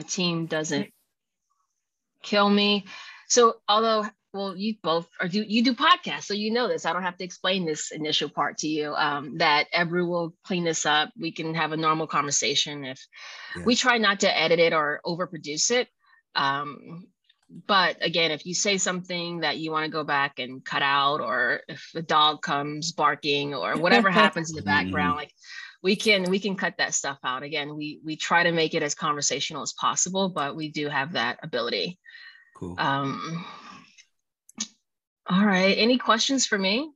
my team doesn't kill me. So although well, you both are do you do podcasts, so you know this. I don't have to explain this initial part to you. Um, that Ebru will clean this up. We can have a normal conversation. If yeah. we try not to edit it or overproduce it, um, but again, if you say something that you want to go back and cut out, or if the dog comes barking, or whatever happens in the background, like we can we can cut that stuff out. Again, we we try to make it as conversational as possible, but we do have that ability. Cool. Um, all right. Any questions for me?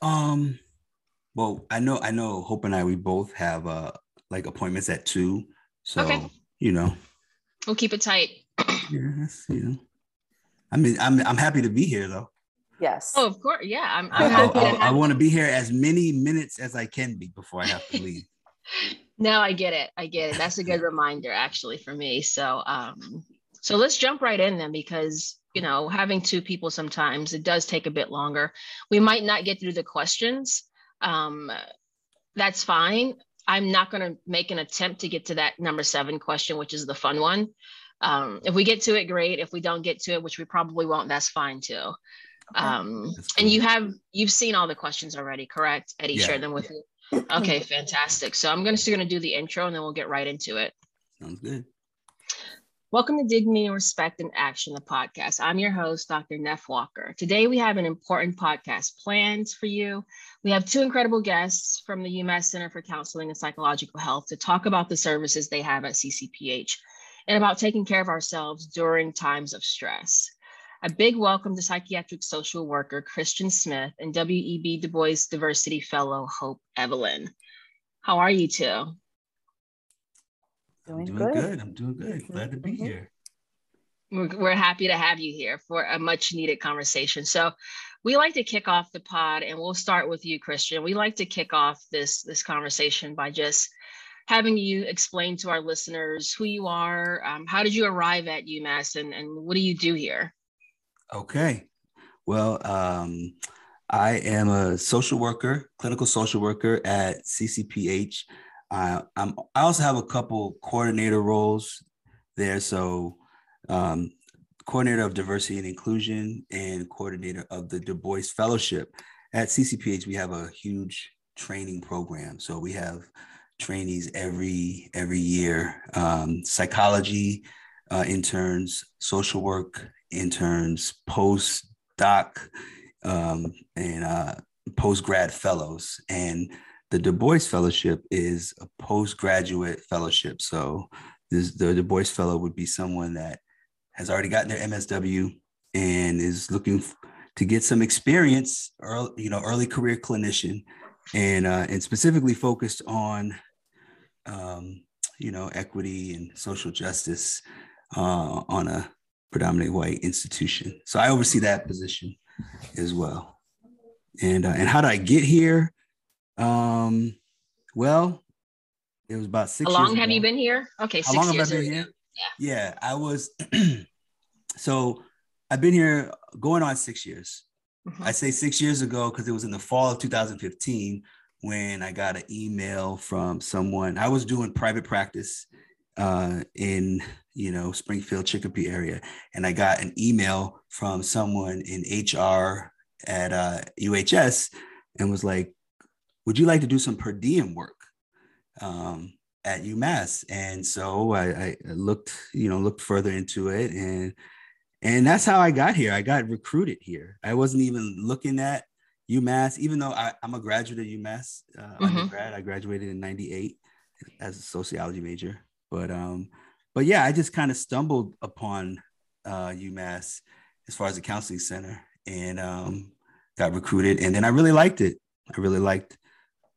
Um, well, I know I know Hope and I we both have uh like appointments at two. So okay. you know. We'll keep it tight. yes, you know. I mean, I'm I'm happy to be here though. Yes. Oh, of course. Yeah. I'm, I'm happy I, I, I want to be here as many minutes as I can be before I have to leave. no, I get it. I get it. That's a good reminder actually for me. So um so let's jump right in then because you know having two people sometimes it does take a bit longer. We might not get through the questions. Um that's fine. I'm not going to make an attempt to get to that number seven question, which is the fun one. Um, if we get to it, great. If we don't get to it, which we probably won't, that's fine too. Um, cool. And you have you've seen all the questions already, correct? Eddie yeah. shared them with you. Okay, fantastic. So I'm going to going to do the intro, and then we'll get right into it. Sounds good. Welcome to Dignity and Respect and Action, the podcast. I'm your host, Dr. Nef Walker. Today, we have an important podcast planned for you. We have two incredible guests from the UMass Center for Counseling and Psychological Health to talk about the services they have at CCPH and about taking care of ourselves during times of stress. A big welcome to psychiatric social worker Christian Smith and W.E.B. Du Bois Diversity Fellow Hope Evelyn. How are you two? Doing, doing good. good. I'm doing good. Glad to be mm-hmm. here. We're, we're happy to have you here for a much needed conversation. So, we like to kick off the pod, and we'll start with you, Christian. We like to kick off this this conversation by just having you explain to our listeners who you are, um, how did you arrive at UMass, and, and what do you do here? Okay. Well, um, I am a social worker, clinical social worker at CCPH. I, I'm, I also have a couple coordinator roles there. So, um, coordinator of diversity and inclusion and coordinator of the Du Bois Fellowship. At CCPH, we have a huge training program. So we have trainees every every year, um, psychology uh, interns, social work interns, postdoc, um, and uh, post grad fellows, and the Du Bois Fellowship is a postgraduate fellowship. So this, the Du Bois Fellow would be someone that has already gotten their MSW and is looking to get some experience, early, you know, early career clinician, and uh, and specifically focused on, um, you know, equity and social justice uh, on a predominantly white institution. So I oversee that position as well. And uh, and how did I get here? Um, well, it was about six. How long have ago. you been here? Okay, How long have I been here? Yeah. yeah, I was. so I've been here going on six years. Mm-hmm. I say six years ago because it was in the fall of 2015 when I got an email from someone. I was doing private practice uh, in you know Springfield Chicopee area, and I got an email from someone in HR at uh, UHS and was like, would you like to do some per diem work um, at UMass? And so I, I, looked, you know, looked further into it, and and that's how I got here. I got recruited here. I wasn't even looking at UMass, even though I, am a graduate of UMass uh, mm-hmm. undergrad. I graduated in '98 as a sociology major, but um, but yeah, I just kind of stumbled upon uh, UMass as far as the counseling center, and um, got recruited, and then I really liked it. I really liked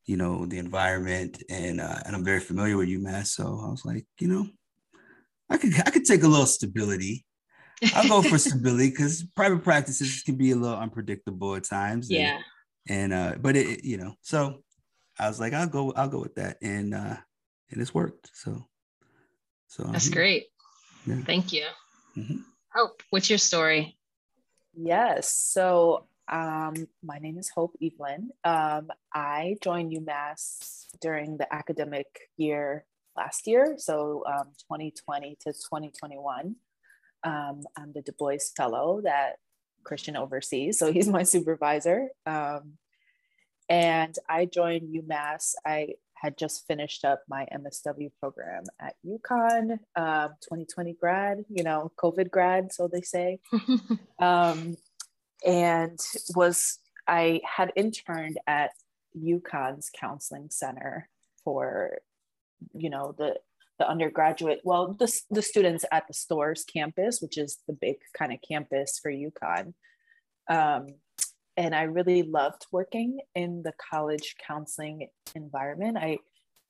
you know, the environment, and uh, and I'm very familiar with UMass, so I was like, you know, I could I could take a little stability. I'll go for stability because private practices can be a little unpredictable at times. Yeah. And, and uh, but it, you know, so I was like, I'll go, I'll go with that, and uh, and it's worked. So, so that's great. Yeah. Thank you. Mm-hmm. Hope, what's your story? Yes. So um, my name is Hope Evelyn. Um, I joined UMass during the academic year last year, so um, 2020 to 2021. Um, I'm the Du Bois Fellow that Christian oversees, so he's my supervisor. Um, and I joined UMass. I had just finished up my MSW program at UConn, uh, 2020 grad, you know, COVID grad, so they say. um, and was, I had interned at UConn's counseling center for, you know, the, the undergraduate, well, the, the students at the Storrs campus, which is the big kind of campus for UConn. Um, and I really loved working in the college counseling environment. I,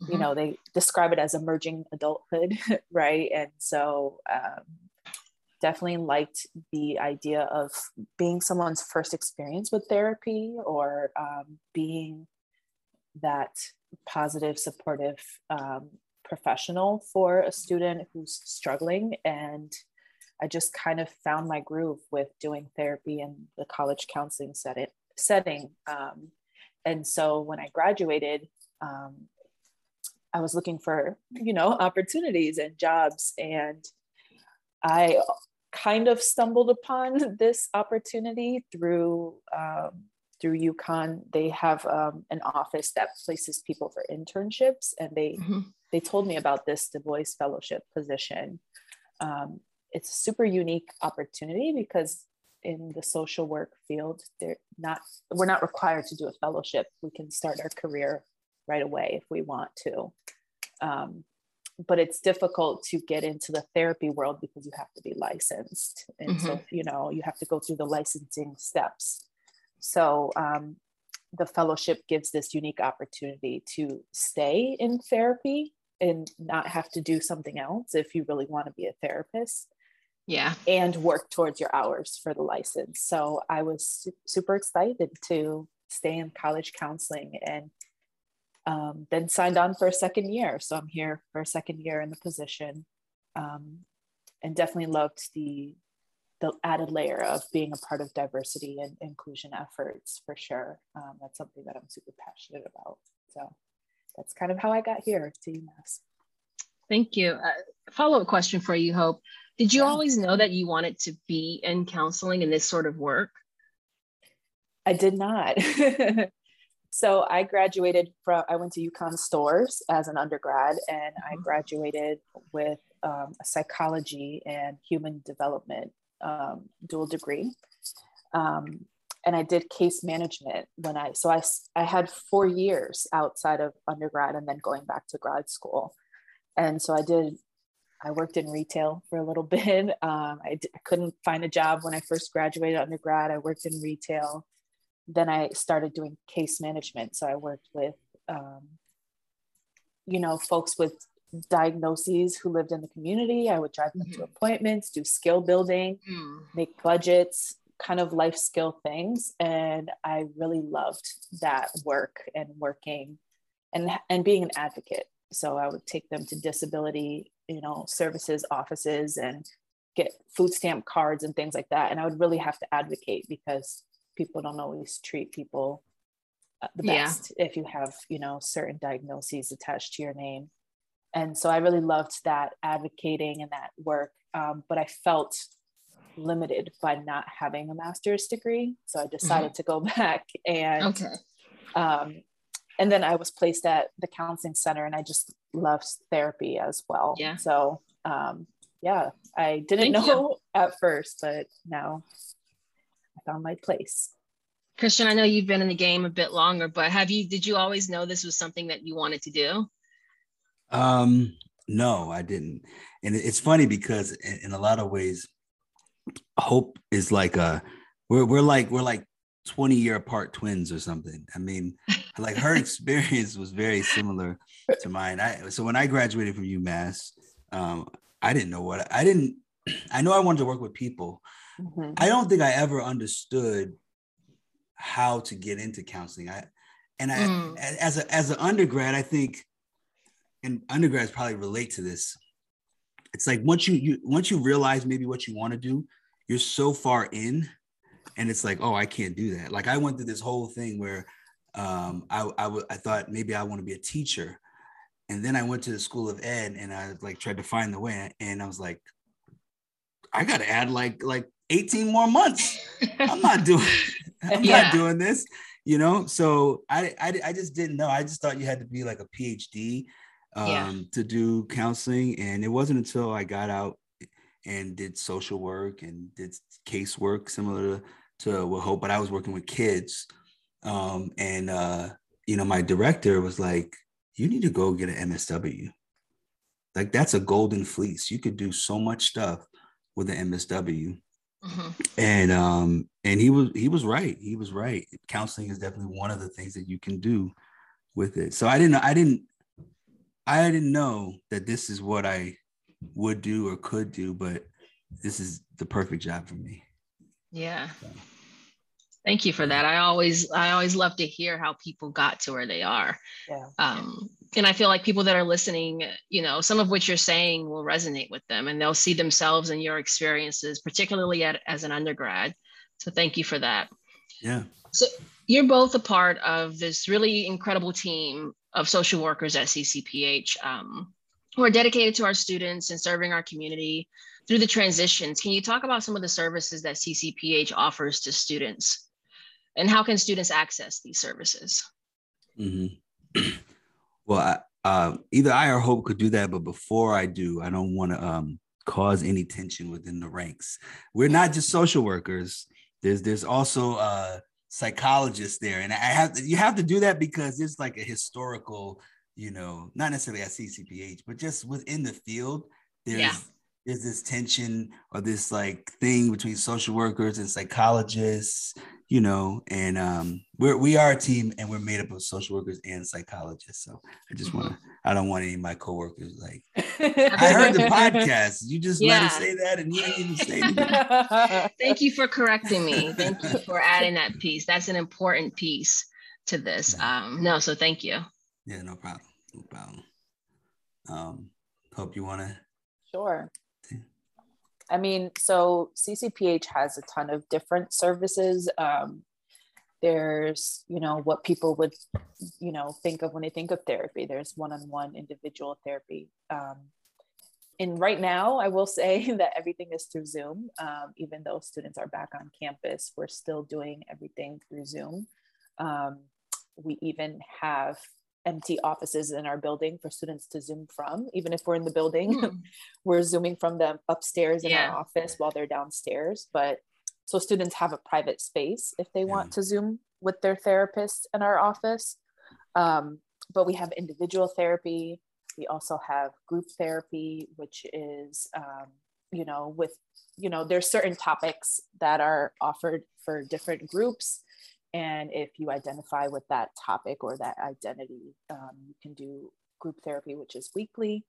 mm-hmm. you know, they describe it as emerging adulthood, right? And so, um, definitely liked the idea of being someone's first experience with therapy or um, being that positive, supportive um, professional for a student who's struggling and I just kind of found my groove with doing therapy in the college counseling setting. setting. Um, and so when I graduated, um, I was looking for, you know, opportunities and jobs. And I kind of stumbled upon this opportunity through um, through UConn. They have um, an office that places people for internships, and they mm-hmm. they told me about this Du Bois Fellowship position. Um, it's a super unique opportunity because in the social work field they're not we're not required to do a fellowship. We can start our career right away if we want to. Um, but it's difficult to get into the therapy world because you have to be licensed. And mm-hmm. so you know you have to go through the licensing steps. So um, the fellowship gives this unique opportunity to stay in therapy and not have to do something else if you really want to be a therapist yeah. and work towards your hours for the license. So i was su- super excited to stay in college counseling and um, then signed on for a second year. So i'm here for a second year in the position um, and definitely loved the the added layer of being a part of diversity and inclusion efforts for sure. Um, that's something that i'm super passionate about. So that's kind of how i got here to umass thank you uh, follow-up question for you hope did you yeah. always know that you wanted to be in counseling in this sort of work? I did not. so I graduated from, I went to UConn Storrs as an undergrad, and I mm-hmm. graduated with um, a psychology and human development um, dual degree. Um, and I did case management when I, so I, I had four years outside of undergrad and then going back to grad school. And so I did I worked in retail for a little bit. Um, I d- I couldn't find a job when I first graduated undergrad. I worked in retail. Then I started doing case management. So I worked with, um, you know, folks with diagnoses who lived in the community. I would drive them mm-hmm. to appointments, do skill building, mm. make budgets, kind of life skill things. And I really loved that work and working and, and being an advocate. So I would take them to disability you know services offices and get food stamp cards and things like that and i would really have to advocate because people don't always treat people uh, the best yeah. if you have you know certain diagnoses attached to your name and so i really loved that advocating and that work um, but i felt limited by not having a master's degree so i decided mm-hmm. to go back and okay. um, and then I was placed at the counseling center and I just loved therapy as well. Yeah. So um, yeah, I didn't Thank know you. at first, but now I found my place. Christian, I know you've been in the game a bit longer, but have you did you always know this was something that you wanted to do? Um, no, I didn't. And it's funny because in, in a lot of ways, hope is like a we're we're like we're like 20 year apart twins or something. I mean, like her experience was very similar to mine. I so when I graduated from UMass, um, I didn't know what I didn't. I know I wanted to work with people. Mm-hmm. I don't think I ever understood how to get into counseling. I and I mm. as a as an undergrad, I think, and undergrads probably relate to this. It's like once you you once you realize maybe what you want to do, you're so far in, and it's like, oh, I can't do that. Like I went through this whole thing where um, I, I, w- I thought maybe I want to be a teacher. and then I went to the School of Ed and I like tried to find the way, and I was like, I got to add like like 18 more months. I'm not doing. I'm yeah. not doing this. You know, so I, I I just didn't know. I just thought you had to be like a PhD um, yeah. to do counseling, and it wasn't until I got out and did social work and did casework similar to, to what Hope, but I was working with kids. Um, and uh, you know, my director was like, you need to go get an MSW. Like that's a golden fleece. You could do so much stuff with an MSW. Mm-hmm. And um, and he was he was right. He was right. Counseling is definitely one of the things that you can do with it. So I didn't I didn't I didn't know that this is what I would do or could do, but this is the perfect job for me. Yeah. So. Thank you for that. I always I always love to hear how people got to where they are. Yeah. Um, and I feel like people that are listening, you know, some of what you're saying will resonate with them and they'll see themselves in your experiences, particularly at, as an undergrad. So thank you for that. Yeah. So you're both a part of this really incredible team of social workers at CCPH um, who are dedicated to our students and serving our community through the transitions. Can you talk about some of the services that CCPH offers to students? And how can students access these services? Mm-hmm. well, I, uh, either I or Hope could do that, but before I do, I don't want to um, cause any tension within the ranks. We're not just social workers. There's there's also uh, psychologists there, and I have to, you have to do that because it's like a historical, you know, not necessarily at CCPH, but just within the field. There's yeah there's this tension or this like thing between social workers and psychologists you know and um we're we are a team and we're made up of social workers and psychologists. So i just want to mm-hmm. i don't want any of my coworkers like i heard the podcast. You just yeah. let her say that and you didn't even say anything thank you for correcting me. Thank you for adding that piece. That's an important piece to this. Um no so thank you. Yeah no problem. No problem. Um hope you want to sure I mean, so CCPH has a ton of different services. Um, there's, you know, what people would, you know, think of when they think of therapy. There's one-on-one individual therapy. Um, and right now, I will say that everything is through Zoom. Um, even though students are back on campus, we're still doing everything through Zoom. Um, we even have empty offices in our building for students to zoom from even if we're in the building. Mm. we're zooming from them upstairs in yeah. our office while they're downstairs but so students have a private space if they want to zoom with their therapist in our office. Um, but we have individual therapy. We also have group therapy which is um, you know with you know there's certain topics that are offered for different groups and if you identify with that topic or that identity, um, you can do group therapy, which is weekly.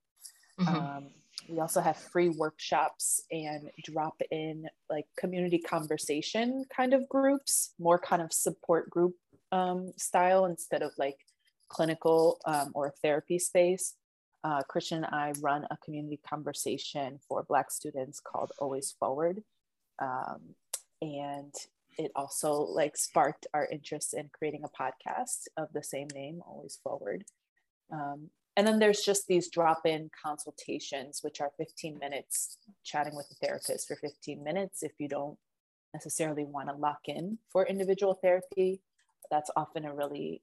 Mm-hmm. Um, we also have free workshops and drop in like community conversation kind of groups, more kind of support group um, style instead of like clinical um, or therapy space. Uh, Christian and I run a community conversation for Black students called Always Forward. Um, and it also like sparked our interest in creating a podcast of the same name, Always Forward. Um, and then there's just these drop-in consultations, which are 15 minutes chatting with the therapist for 15 minutes. If you don't necessarily want to lock in for individual therapy, that's often a really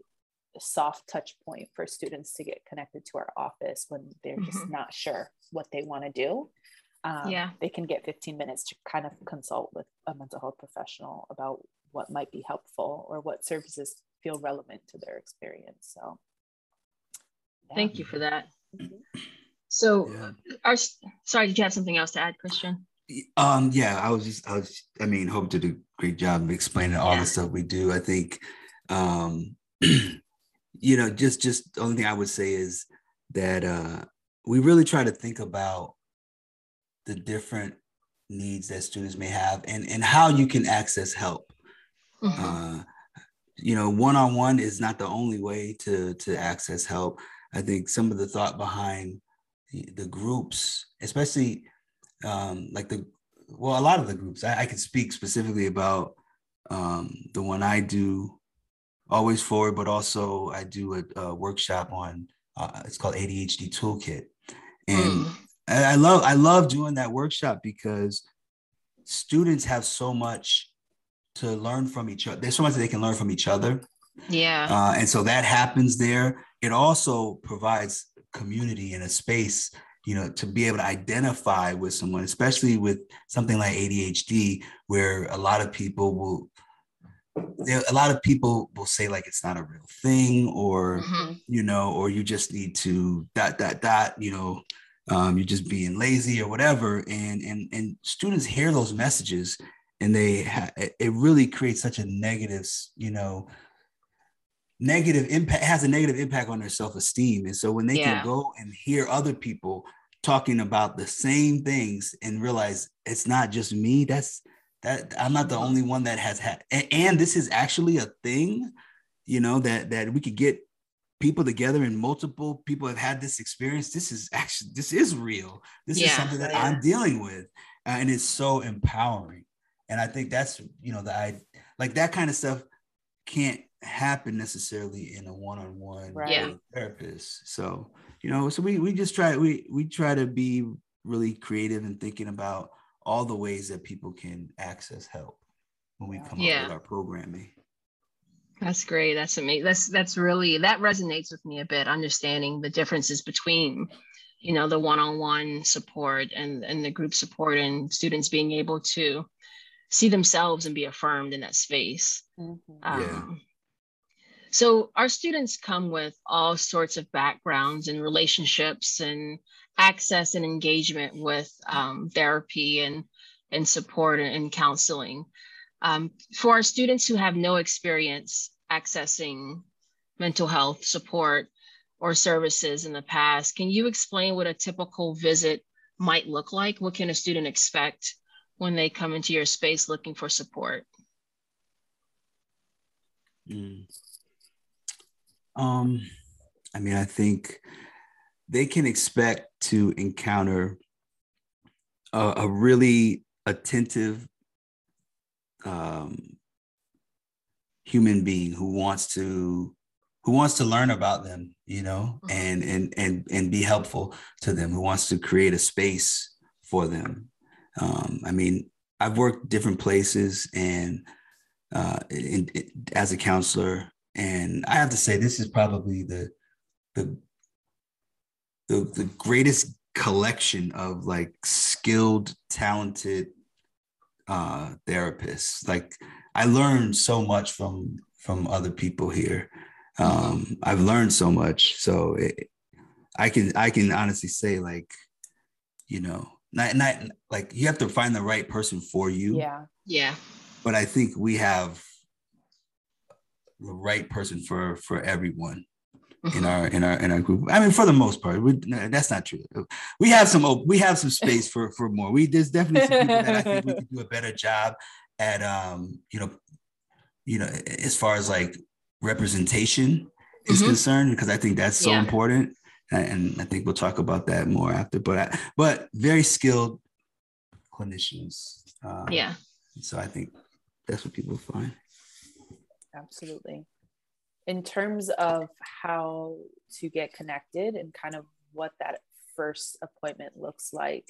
soft touch point for students to get connected to our office when they're just mm-hmm. not sure what they want to do um, yeah. they can get 15 minutes to kind of consult with a mental health professional about what might be helpful or what services feel relevant to their experience. So, yeah. thank you for that. Mm-hmm. So, yeah. our sorry, did you have something else to add, Christian? Um, yeah, I was just, I was, I mean, hope to do a great job of explaining all yeah. the stuff we do. I think, um, you know, just, just the only thing I would say is that uh, we really try to think about the different needs that students may have and, and how you can access help. Mm-hmm. Uh, you know, one-on-one is not the only way to, to access help. I think some of the thought behind the, the groups, especially um, like the, well, a lot of the groups, I, I can speak specifically about um, the one I do always forward, but also I do a, a workshop on uh, it's called ADHD Toolkit, and mm. I love I love doing that workshop because students have so much to learn from each other. There's so much that they can learn from each other. Yeah. Uh, and so that happens there. It also provides community and a space, you know, to be able to identify with someone, especially with something like ADHD, where a lot of people will a lot of people will say like it's not a real thing or mm-hmm. you know or you just need to dot dot dot you know um, you're just being lazy or whatever. And and and students hear those messages and they ha- it really creates such a negative you know negative impact has a negative impact on their self-esteem. And so when they yeah. can go and hear other people talking about the same things and realize it's not just me that's that i'm not the only one that has had and, and this is actually a thing you know that that we could get people together and multiple people have had this experience this is actually this is real this yeah, is something that yeah. i'm dealing with uh, and it's so empowering and i think that's you know that i like that kind of stuff can't happen necessarily in a one-on-one right. therapist so you know so we we just try we we try to be really creative and thinking about all the ways that people can access help when we come yeah. up with our programming that's great. That's amazing. That's that's really that resonates with me a bit. Understanding the differences between, you know, the one-on-one support and and the group support, and students being able to see themselves and be affirmed in that space. Mm-hmm. Um, yeah. So our students come with all sorts of backgrounds and relationships and access and engagement with um, therapy and and support and counseling. Um, for our students who have no experience accessing mental health support or services in the past, can you explain what a typical visit might look like? What can a student expect when they come into your space looking for support? Mm. Um, I mean, I think they can expect to encounter a, a really attentive um, human being who wants to who wants to learn about them you know mm-hmm. and and and and be helpful to them who wants to create a space for them um, i mean i've worked different places and uh, in, in, as a counselor and i have to say this is probably the the the, the greatest collection of like skilled talented uh therapists like i learned so much from from other people here um i've learned so much so it, i can i can honestly say like you know not not like you have to find the right person for you yeah yeah but i think we have the right person for for everyone in our in our in our group. I mean, for the most part, we, no, that's not true. We have some we have some space for for more. We there's definitely some people that I think we could do a better job at um you know you know as far as like representation is mm-hmm. concerned because I think that's so yeah. important. And I think we'll talk about that more after. But I, but very skilled clinicians. Um, yeah. So I think that's what people find. Absolutely in terms of how to get connected and kind of what that first appointment looks like,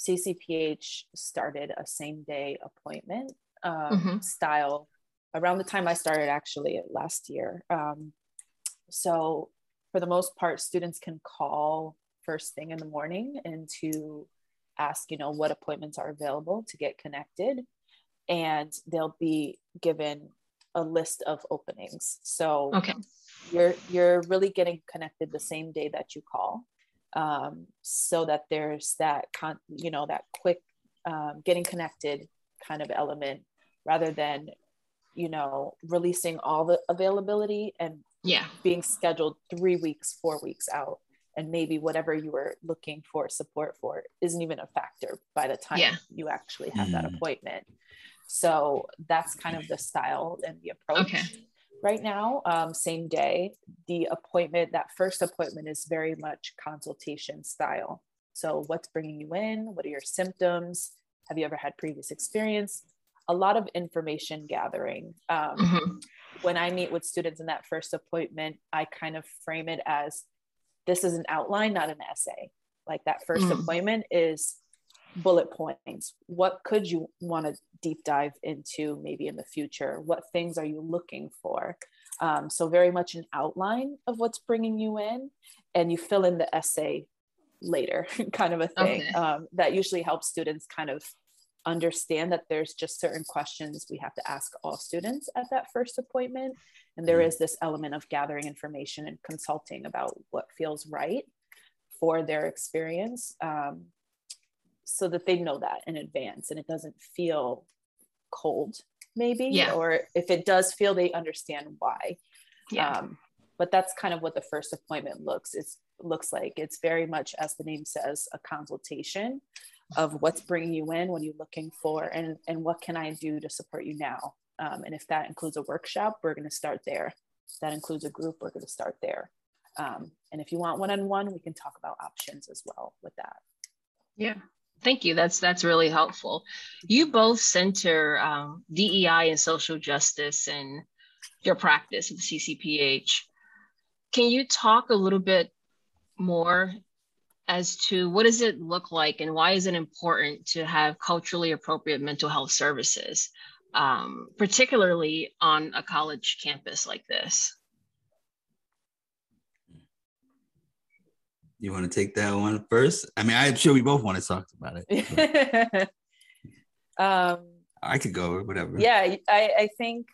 CCPH started a same day appointment um, mm-hmm. style around the time I started actually last year. Um, so, for the most part, students can call first thing in the morning and to ask, you know, what appointments are available to get connected. And they'll be given a list of openings. So okay. you're you're really getting connected the same day that you call, um, so that there's that con you know that quick um, getting connected kind of element rather than you know releasing all the availability and yeah being scheduled three weeks four weeks out and maybe whatever you were looking for support for isn't even a factor by the time yeah. you actually have mm. that appointment so that's kind of the style and the approach. Okay. Right now, um, same day, the appointment, that first appointment is very much consultation style. So, what's bringing you in? What are your symptoms? Have you ever had previous experience? A lot of information gathering. Um, mm-hmm. When I meet with students in that first appointment, I kind of frame it as this is an outline, not an essay. Like that first mm. appointment is bullet points. What could you want to deep dive into maybe in the future? What things are you looking for? Um, so, very much an outline of what's bringing you in, and you fill in the essay later, kind of a thing. Okay. Um, that usually helps students kind of understand that there's just certain questions we have to ask all students at that first appointment. And there mm-hmm. is this element of gathering information and consulting about what feels right for their experience um, so that they know that in advance and it doesn't feel cold, maybe. Yeah. Or if it does feel, they understand why. Yeah. Um, but that's kind of what the first appointment looks it's looks like it's very much as the name says a consultation of what's bringing you in what are you looking for and and what can i do to support you now um, and if that includes a workshop we're going to start there if that includes a group we're going to start there um, and if you want one-on-one we can talk about options as well with that yeah thank you. That's that's really helpful. You both center um, dei and social justice in your practice the ccph can you talk a little bit more as to what does it look like and why is it important to have culturally appropriate mental health services, um, particularly on a college campus like this? You want to take that one first? I mean, I'm sure we both want to talk about it. um, I could go, or whatever. Yeah, I, I think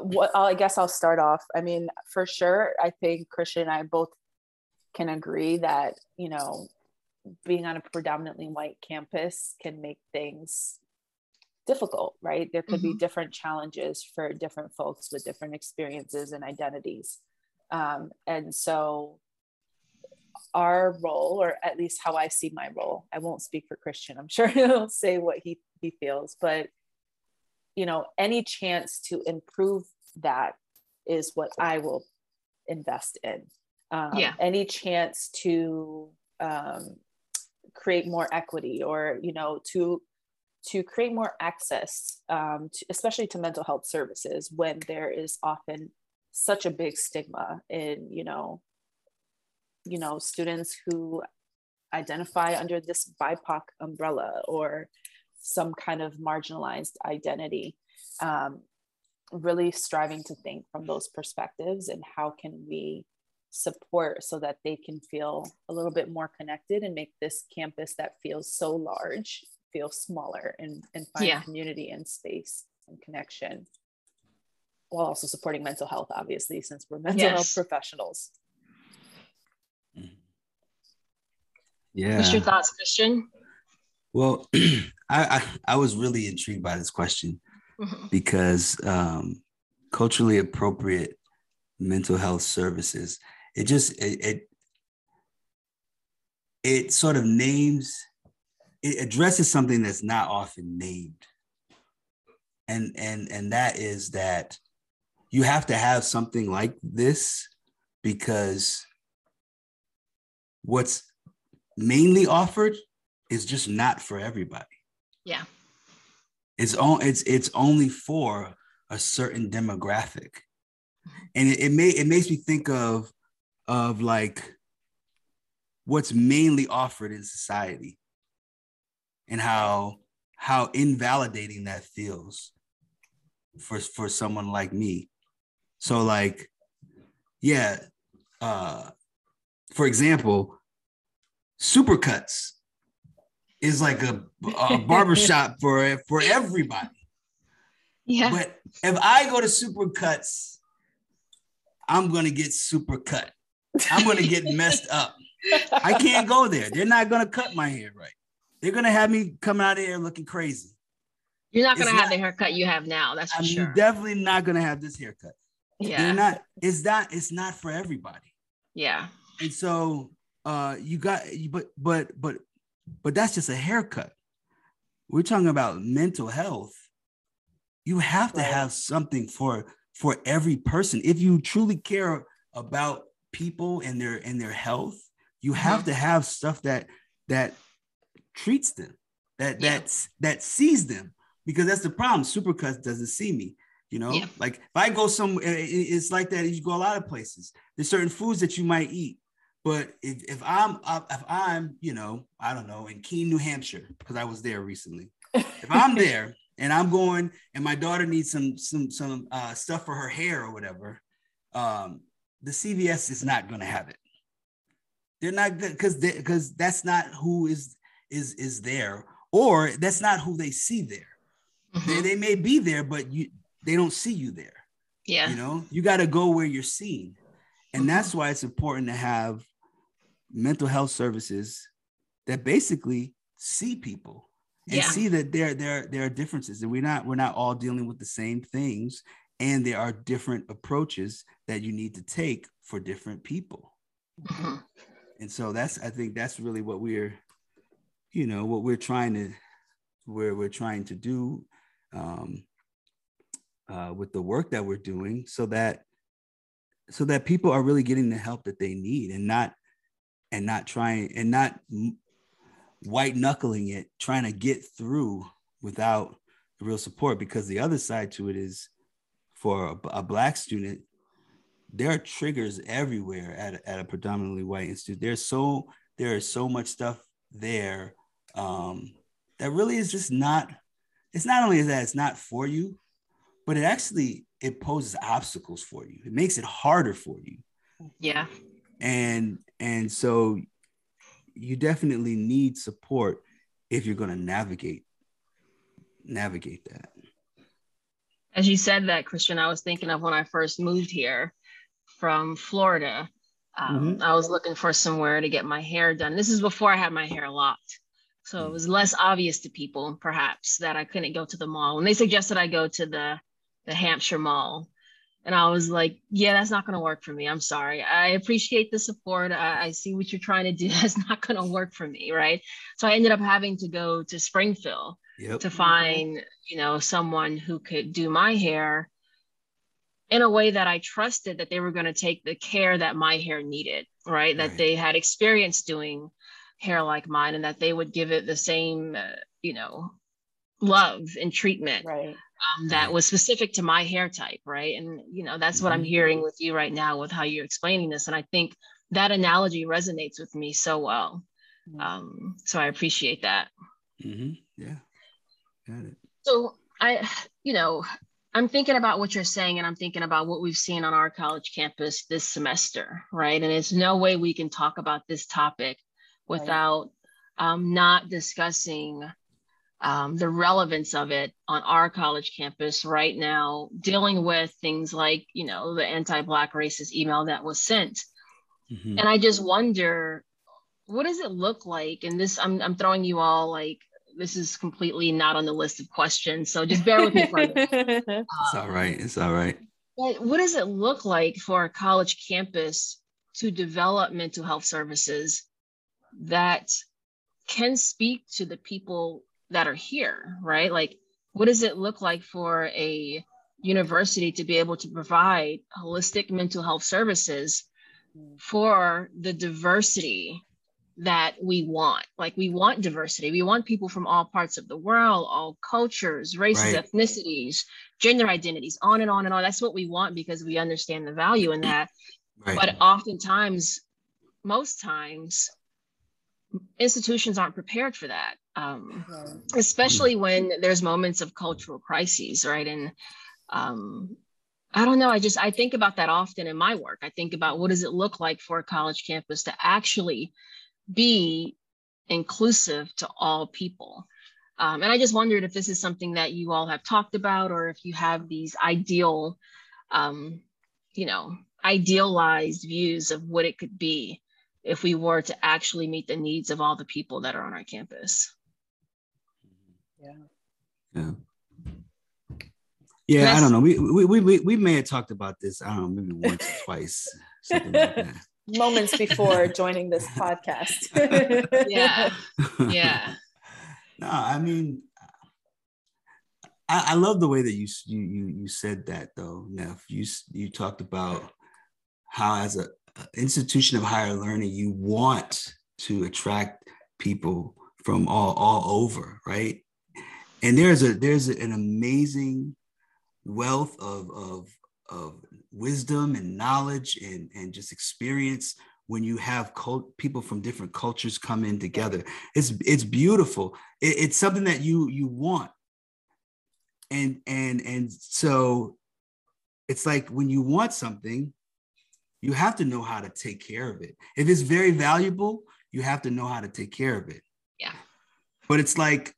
what I guess I'll start off. I mean, for sure, I think Christian and I both can agree that you know being on a predominantly white campus can make things difficult right there could mm-hmm. be different challenges for different folks with different experiences and identities um, and so our role or at least how i see my role i won't speak for christian i'm sure he'll say what he, he feels but you know any chance to improve that is what i will invest in um, yeah. any chance to um, create more equity or you know to to create more access um, to, especially to mental health services when there is often such a big stigma in you know you know students who identify under this bipoc umbrella or some kind of marginalized identity um, really striving to think from those perspectives and how can we support so that they can feel a little bit more connected and make this campus that feels so large feel smaller and, and find yeah. community and space and connection while also supporting mental health obviously since we're mental yes. health professionals yeah what's your thoughts christian? Well I, I, I was really intrigued by this question mm-hmm. because um culturally appropriate mental health services it just it, it it sort of names it addresses something that's not often named. And and and that is that you have to have something like this because what's mainly offered is just not for everybody. Yeah. It's on it's it's only for a certain demographic. And it, it may it makes me think of of like what's mainly offered in society and how how invalidating that feels for for someone like me. So like yeah uh for example supercuts is like a, a barbershop for for everybody yeah but if i go to supercuts i'm gonna get super cut I'm gonna get messed up. I can't go there. They're not gonna cut my hair right. They're gonna have me coming out of here looking crazy. You're not gonna it's have not, the haircut you have now. That's for I'm sure. definitely not gonna have this haircut. Yeah. They're not. It's not. It's not for everybody. Yeah. And so, uh, you got. But but but but that's just a haircut. We're talking about mental health. You have to have something for for every person if you truly care about people and their and their health, you have mm-hmm. to have stuff that that treats them, that yeah. that's that sees them, because that's the problem. Supercuts doesn't see me. You know, yeah. like if I go somewhere, it's like that. You go a lot of places. There's certain foods that you might eat, But if, if I'm if I'm you know I don't know in Keene, New Hampshire because I was there recently. If I'm there and I'm going and my daughter needs some some some uh, stuff for her hair or whatever, um, the CVS is not going to have it. They're not good because because that's not who is is is there, or that's not who they see there. Mm-hmm. They, they may be there, but you they don't see you there. Yeah, you know, you got to go where you're seen, and mm-hmm. that's why it's important to have mental health services that basically see people and yeah. see that there there there are differences and we're not we're not all dealing with the same things and there are different approaches that you need to take for different people mm-hmm. and so that's i think that's really what we're you know what we're trying to where we're trying to do um, uh, with the work that we're doing so that so that people are really getting the help that they need and not and not trying and not white knuckling it, trying to get through without real support. Because the other side to it is for a, a black student, there are triggers everywhere at, at a predominantly white institute. There's so there is so much stuff there um, that really is just not. It's not only that it's not for you, but it actually it poses obstacles for you. It makes it harder for you. Yeah. And and so you definitely need support if you're going to navigate navigate that. As you said that christian i was thinking of when i first moved here from florida. Um, mm-hmm. i was looking for somewhere to get my hair done. This is before i had my hair locked. So it was less obvious to people perhaps that i couldn't go to the mall. And they suggested i go to the the hampshire mall and I was like, yeah, that's not going to work for me. I'm sorry. I appreciate the support. I, I see what you're trying to do. That's not going to work for me. Right. So I ended up having to go to Springfield yep. to find, you know, someone who could do my hair in a way that I trusted that they were going to take the care that my hair needed. Right? right. That they had experience doing hair like mine and that they would give it the same, uh, you know, love and treatment right um, that was specific to my hair type, right? And you know, that's what I'm mm-hmm. hearing with you right now with how you're explaining this. And I think that analogy resonates with me so well. Mm-hmm. Um, so I appreciate that. Mm-hmm. Yeah, got it. So I, you know, I'm thinking about what you're saying, and I'm thinking about what we've seen on our college campus this semester, right? And there's no way we can talk about this topic without right. um, not discussing um, the relevance of it on our college campus right now, dealing with things like, you know, the anti Black racist email that was sent. Mm-hmm. And I just wonder, what does it look like? And this, I'm, I'm throwing you all like, this is completely not on the list of questions. So just bear with me for a minute. Um, it's all right. It's all right. But what does it look like for a college campus to develop mental health services that can speak to the people that are here, right? Like, what does it look like for a university to be able to provide holistic mental health services for the diversity that we want? Like, we want diversity. We want people from all parts of the world, all cultures, races, right. ethnicities, gender identities, on and on and on. That's what we want because we understand the value in that. Right. But oftentimes, most times, institutions aren't prepared for that um, especially when there's moments of cultural crises right? And um, i don't know i just i think about that often in my work. I think about what does it look like for a college campus to actually be inclusive to all people? Um, and i just wondered if this is something that you all have talked about or if you have these ideal um, you know idealized views of what it could be if we were to actually meet the needs of all the people that are on our campus. Yeah. Yeah. Yeah, I don't know. We, we we we may have talked about this. I don't know, maybe once or twice, something like that. Moments before joining this podcast. yeah, yeah. No, I mean, I, I, love the way that you you you you said that though, Nef. You you talked about how as a institution of higher learning, you want to attract people from all all over, right? And there's a there's an amazing wealth of of of wisdom and knowledge and and just experience when you have cult, people from different cultures come in together. It's it's beautiful. It, it's something that you you want. And and and so it's like when you want something, you have to know how to take care of it. If it's very valuable, you have to know how to take care of it. Yeah. But it's like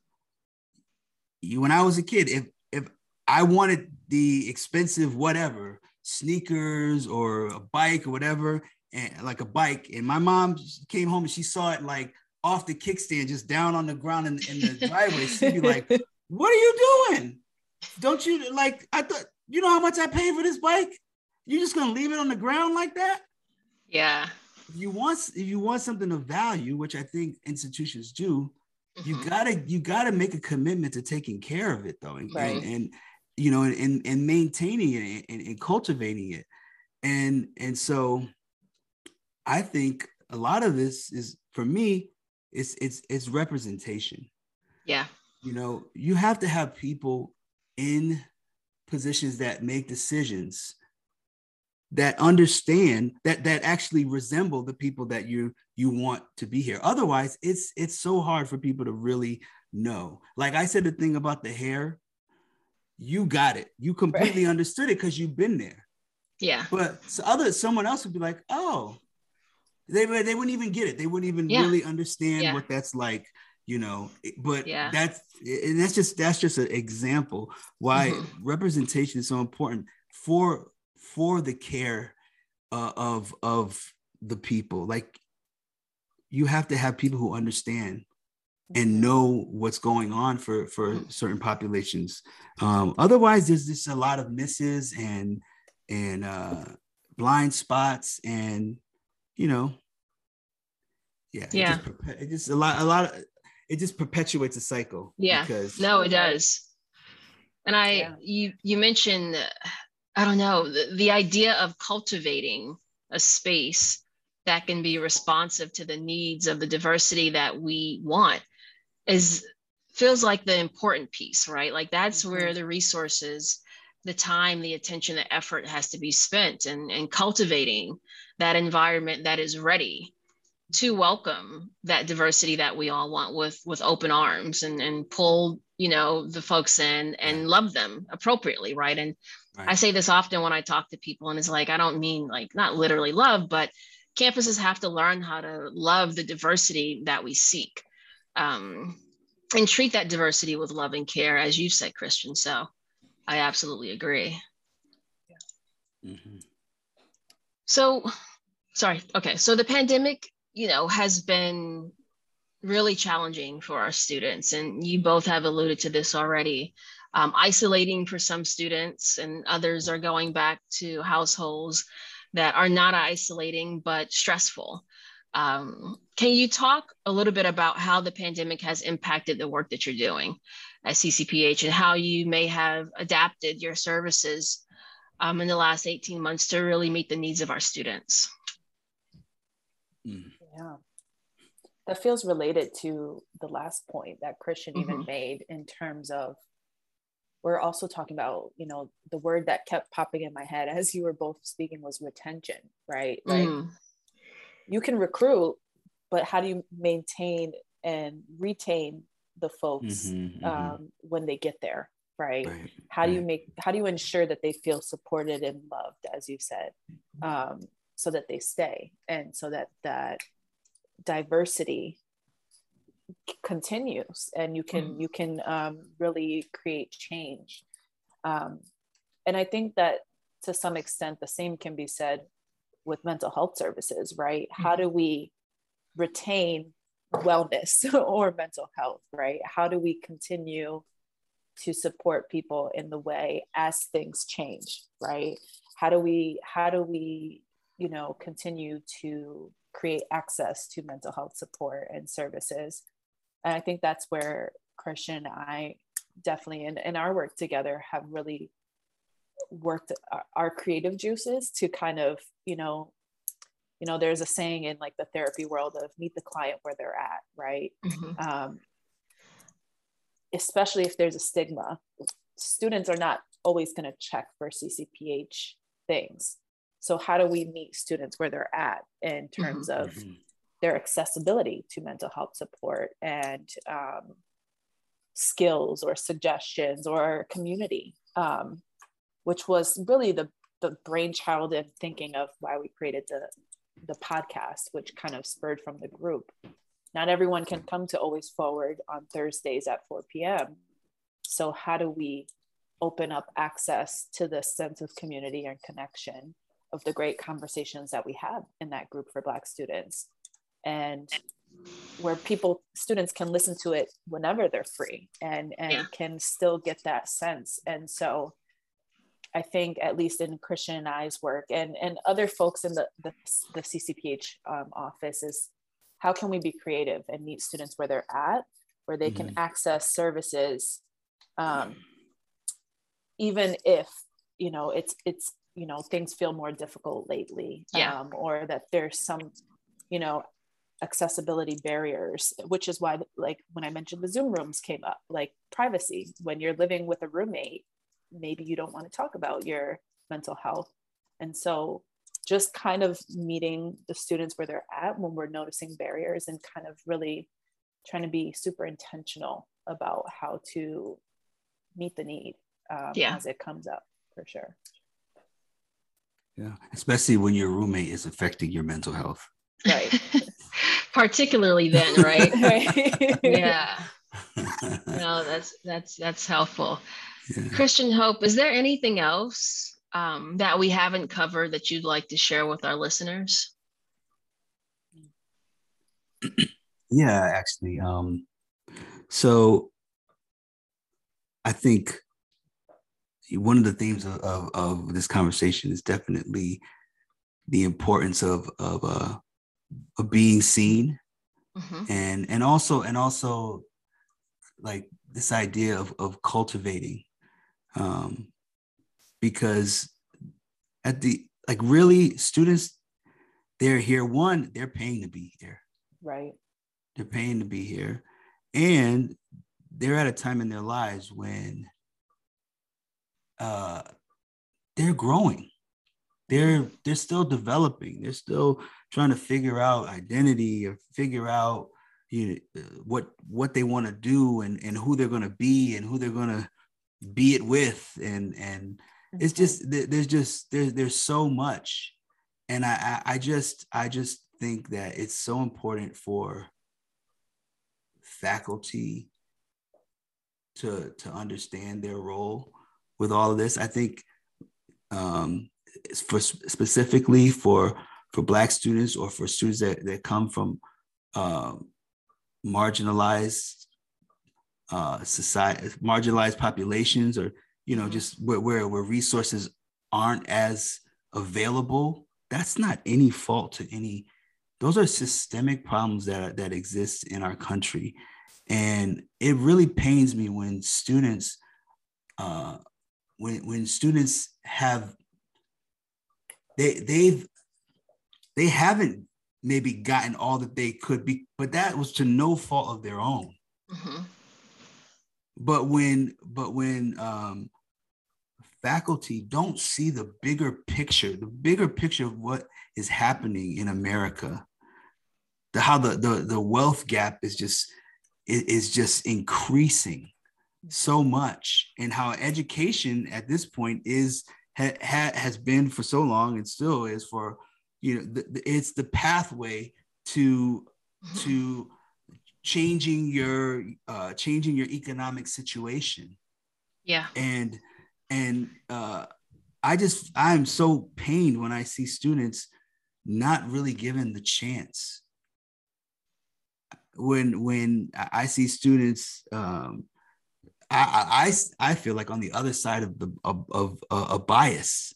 you, when I was a kid, if if I wanted the expensive whatever, sneakers or a bike or whatever, and like a bike. And my mom came home and she saw it like off the kickstand, just down on the ground in, in the driveway. She'd be like, "What are you doing? Don't you like? I thought you know how much I paid for this bike. You're just gonna leave it on the ground like that?" Yeah. If you want if you want something of value, which I think institutions do, mm-hmm. you gotta you gotta make a commitment to taking care of it though, and, right. and, and you know, and, and maintaining it and, and cultivating it. And and so I think a lot of this is for me, it's it's it's representation. Yeah. You know, you have to have people in positions that make decisions that understand that that actually resemble the people that you you want to be here otherwise it's it's so hard for people to really know like i said the thing about the hair you got it you completely right. understood it because you've been there yeah but so other someone else would be like oh they, they wouldn't even get it. They wouldn't even yeah. really understand yeah. what that's like, you know. But yeah. that's and that's just that's just an example why mm-hmm. representation is so important for for the care uh, of of the people. Like you have to have people who understand and mm-hmm. know what's going on for for certain populations. Um, otherwise, there's just a lot of misses and and uh, blind spots and you know, yeah, yeah, it just, it just a lot, a lot of it just perpetuates a cycle. Yeah, because no, it does. And I, yeah. you, you mentioned, I don't know, the, the idea of cultivating a space that can be responsive to the needs of the diversity that we want is feels like the important piece, right? Like that's mm-hmm. where the resources, the time, the attention, the effort has to be spent and, and cultivating that environment that is ready to welcome that diversity that we all want with with open arms and and pull you know the folks in and love them appropriately right and right. i say this often when i talk to people and it's like i don't mean like not literally love but campuses have to learn how to love the diversity that we seek um, and treat that diversity with love and care as you said christian. So i absolutely agree. Mm-hmm. so sorry. Okay. So the pandemic you know has been really challenging for our students and you both have alluded to this already um, isolating for some students and others are going back to households that are not isolating but stressful um, can you talk a little bit about how the pandemic has impacted the work that you're doing at ccph and how you may have adapted your services um, in the last 18 months to really meet the needs of our students mm. Yeah. That feels related to the last point that Christian mm-hmm. even made in terms of we're also talking about, you know, the word that kept popping in my head as you were both speaking was retention, right? Like mm. you can recruit, but how do you maintain and retain the folks mm-hmm, mm-hmm. Um, when they get there? Right? right? How do you make how do you ensure that they feel supported and loved, as you said, um, so that they stay and so that that diversity continues and you can mm. you can um, really create change um, and i think that to some extent the same can be said with mental health services right mm. how do we retain wellness or mental health right how do we continue to support people in the way as things change right how do we how do we you know continue to create access to mental health support and services. And I think that's where Christian and I definitely in, in our work together have really worked our, our creative juices to kind of, you know, you know, there's a saying in like the therapy world of meet the client where they're at, right? Mm-hmm. Um, especially if there's a stigma. Students are not always going to check for CCPH things so how do we meet students where they're at in terms mm-hmm. of mm-hmm. Their accessibility to mental health support and um, skills or suggestions or community um, which was really the the brainchild and thinking of why we created the the podcast which kind of spurred from the group. Not everyone can come to always forward on thursdays at 4 p.m so how do we open up access to this sense of community and connection of the great conversations that we have in that group for black students and where people students can listen to it whenever they're free and and yeah. can still get that sense and so i think at least in christian and i's work and and other folks in the the, the ccph um, office is how can we be creative and meet students where they're at where they mm-hmm. can access services um, even if you know it's it's you know things feel more difficult lately yeah. um, or that there's some you know accessibility barriers which is why like when i mentioned the zoom rooms came up like privacy when you're living with a roommate maybe you don't want to talk about your mental health and so just kind of meeting the students where they're at when we're noticing barriers and kind of really trying to be super intentional about how to meet the need um, yeah. as it comes up for sure. Yeah, especially when your roommate is affecting your mental health. Right. Particularly then, right? right. yeah. No, that's that's that's helpful. Yeah. Christian Hope, is there anything else um, that we haven't covered that you'd like to share with our listeners? Yeah, actually. Um, so I think one of the themes of, of, of, this conversation is definitely the importance of of uh, of being seen, mm-hmm. and and also and also like this idea of of cultivating, um, because at the like really students, they're here. One, they're paying to be here. Right. They're paying to be here, and they're at a time in their lives when uh, they're growing. They're they're still developing. They're still trying to figure out identity or figure out you know, what what they want to do and and who they're going to be and who they're going to be it with. And and it's just there's just there's there's so much. And I, I just i just think that it's so important for faculty to to understand their role with all of this. I think um, for specifically for for Black students or for students that, that come from um, marginalized uh, society, marginalized populations, or you know, just where, where where resources aren't as available. That's not any fault to any. Those are systemic problems that that exist in our country, and it really pains me when students uh, when when students have they they've they haven't maybe gotten all that they could be but that was to no fault of their own mm-hmm. but when but when um, faculty don't see the bigger picture the bigger picture of what is happening in america the how the the, the wealth gap is just is just increasing so much and how education at this point is ha, ha, has been for so long and still is for you know the, the, it's the pathway to to changing your uh changing your economic situation. Yeah. And and uh i just i'm so pained when i see students not really given the chance. When when i see students um I, I I feel like on the other side of the of, of uh, a bias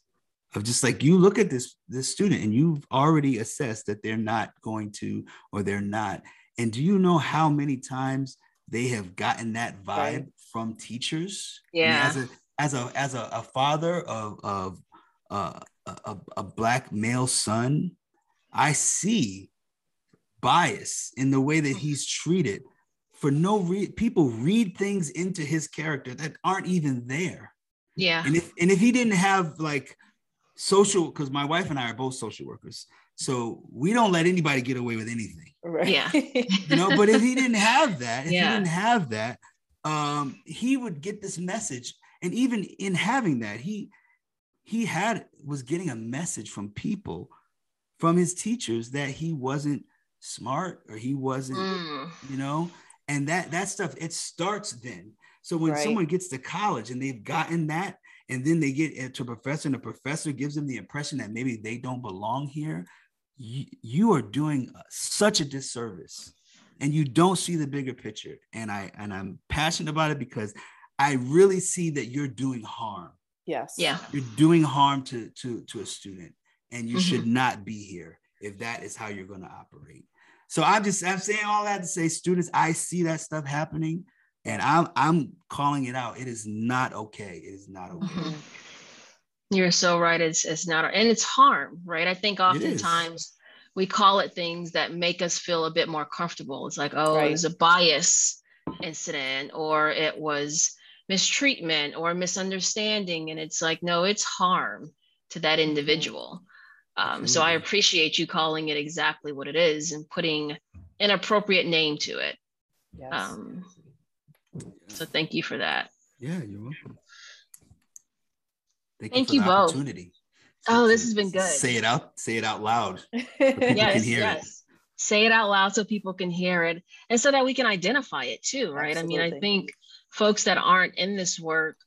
of just like you look at this this student and you've already assessed that they're not going to or they're not. And do you know how many times they have gotten that vibe right. from teachers? Yeah. as a as a as a, a father of of uh, a, a black male son i see bias in the way that he's treated. For no reason people read things into his character that aren't even there. Yeah. And if and if he didn't have like social because my wife and I are both social workers. So we don't let anybody get away with anything. Right. Yeah. you know, but if he didn't have that, if yeah. he didn't have that, um, he would get this message. And even in having that, he he had was getting a message from people, from his teachers that he wasn't smart or he wasn't, mm. you know, and that that stuff it starts then. So when right. someone gets to college and they've gotten that, and then they get to a professor, and the professor gives them the impression that maybe they don't belong here, you, you are doing such a disservice and you don't see the bigger picture. And i and i'm passionate about it because i really see that you're doing harm. Yes. Yeah. You're doing harm to to to a student and you mm-hmm. should not be here if that is how you're going to operate. So i'm just i'm saying all that to say students i see that stuff happening and i'm i'm calling it out it is not okay it is not okay mm-hmm. You're so right. It's it's not, and it's harm, right? I think oftentimes we call it things that make us feel a bit more comfortable. It's like, oh, right. it was a bias incident, or it was mistreatment or misunderstanding, and it's like, no, it's harm to that mm-hmm. individual. Um, so I appreciate you calling it exactly what it is and putting an appropriate name to it. Yes. Um, so thank you for that. Yeah, you're welcome. Thank, Thank you, you both. Oh, this has been good. Say it out. Say it out loud. yes, yes. It. Say it out loud so people can hear it, and so that we can identify it too, right? Absolutely. I mean, I think folks that aren't in this work,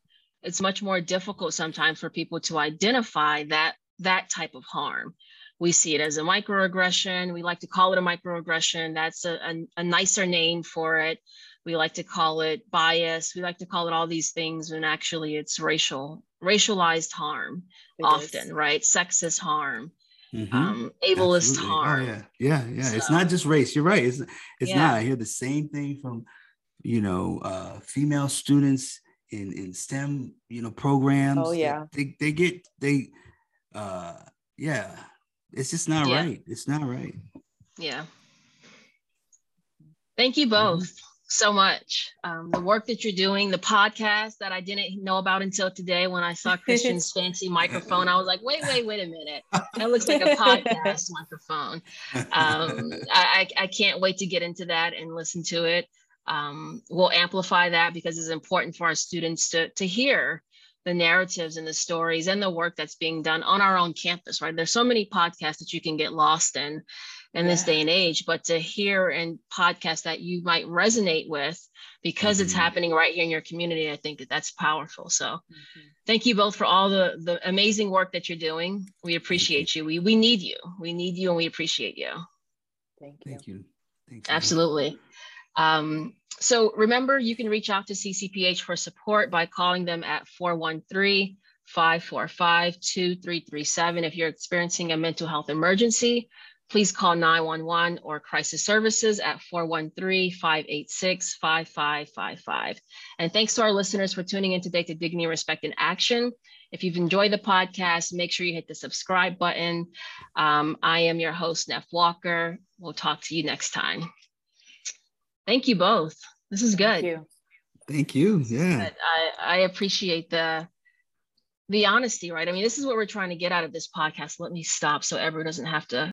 it's much more difficult sometimes for people to identify that that type of harm. We see it as a microaggression. We like to call it a microaggression. That's a, a, a nicer name for it. We like to call it bias. We like to call it all these things when actually it's racial racialized harm it often, is. right? Sexist harm, mm-hmm. um, ableist Absolutely. Oh, harm. Oh, yeah, yeah, yeah. So, it's not just race. You're right. It's it's yeah. not. I hear the same thing from you know uh, female students in in STEM you know programs. Oh yeah. They they get they uh yeah. It's just not yeah. right. It's not right. Yeah. Thank you both. So much. Um, the work that you're doing, the podcast that I didn't know about until today when I saw Christian's fancy microphone. I was like, wait, wait, wait a minute. That looks like a podcast microphone. Um, I, I can't wait to get into that and listen to it. Um, we'll amplify that because it's important for our students to, to hear the narratives and the stories and the work that's being done on our own campus, right? There's so many podcasts that you can get lost in in yeah. this day and age, but to hear and podcast that you might resonate with because mm-hmm. it's happening right here in your community, I think that that's powerful. So mm-hmm. thank you both for all the, the amazing work that you're doing. We appreciate you. We, we need you. We need you and we appreciate you. Thank you. Thank you. Thank you. Absolutely. Um, so remember, you can reach out to CCPH for support by calling them at 413 545 2337 if you're experiencing a mental health emergency please call 911 or crisis services at 413-586-5555. And thanks to our listeners for tuning in today to Dignity, Respect, and Action. If you've enjoyed the podcast, make sure you hit the subscribe button. Um, I am your host, Nef Walker. We'll talk to you next time. Thank you both. This is good. Thank you. Thank you. Yeah. I, I appreciate the the honesty, right? I mean, this is what we're trying to get out of this podcast. Let me stop so everyone doesn't have to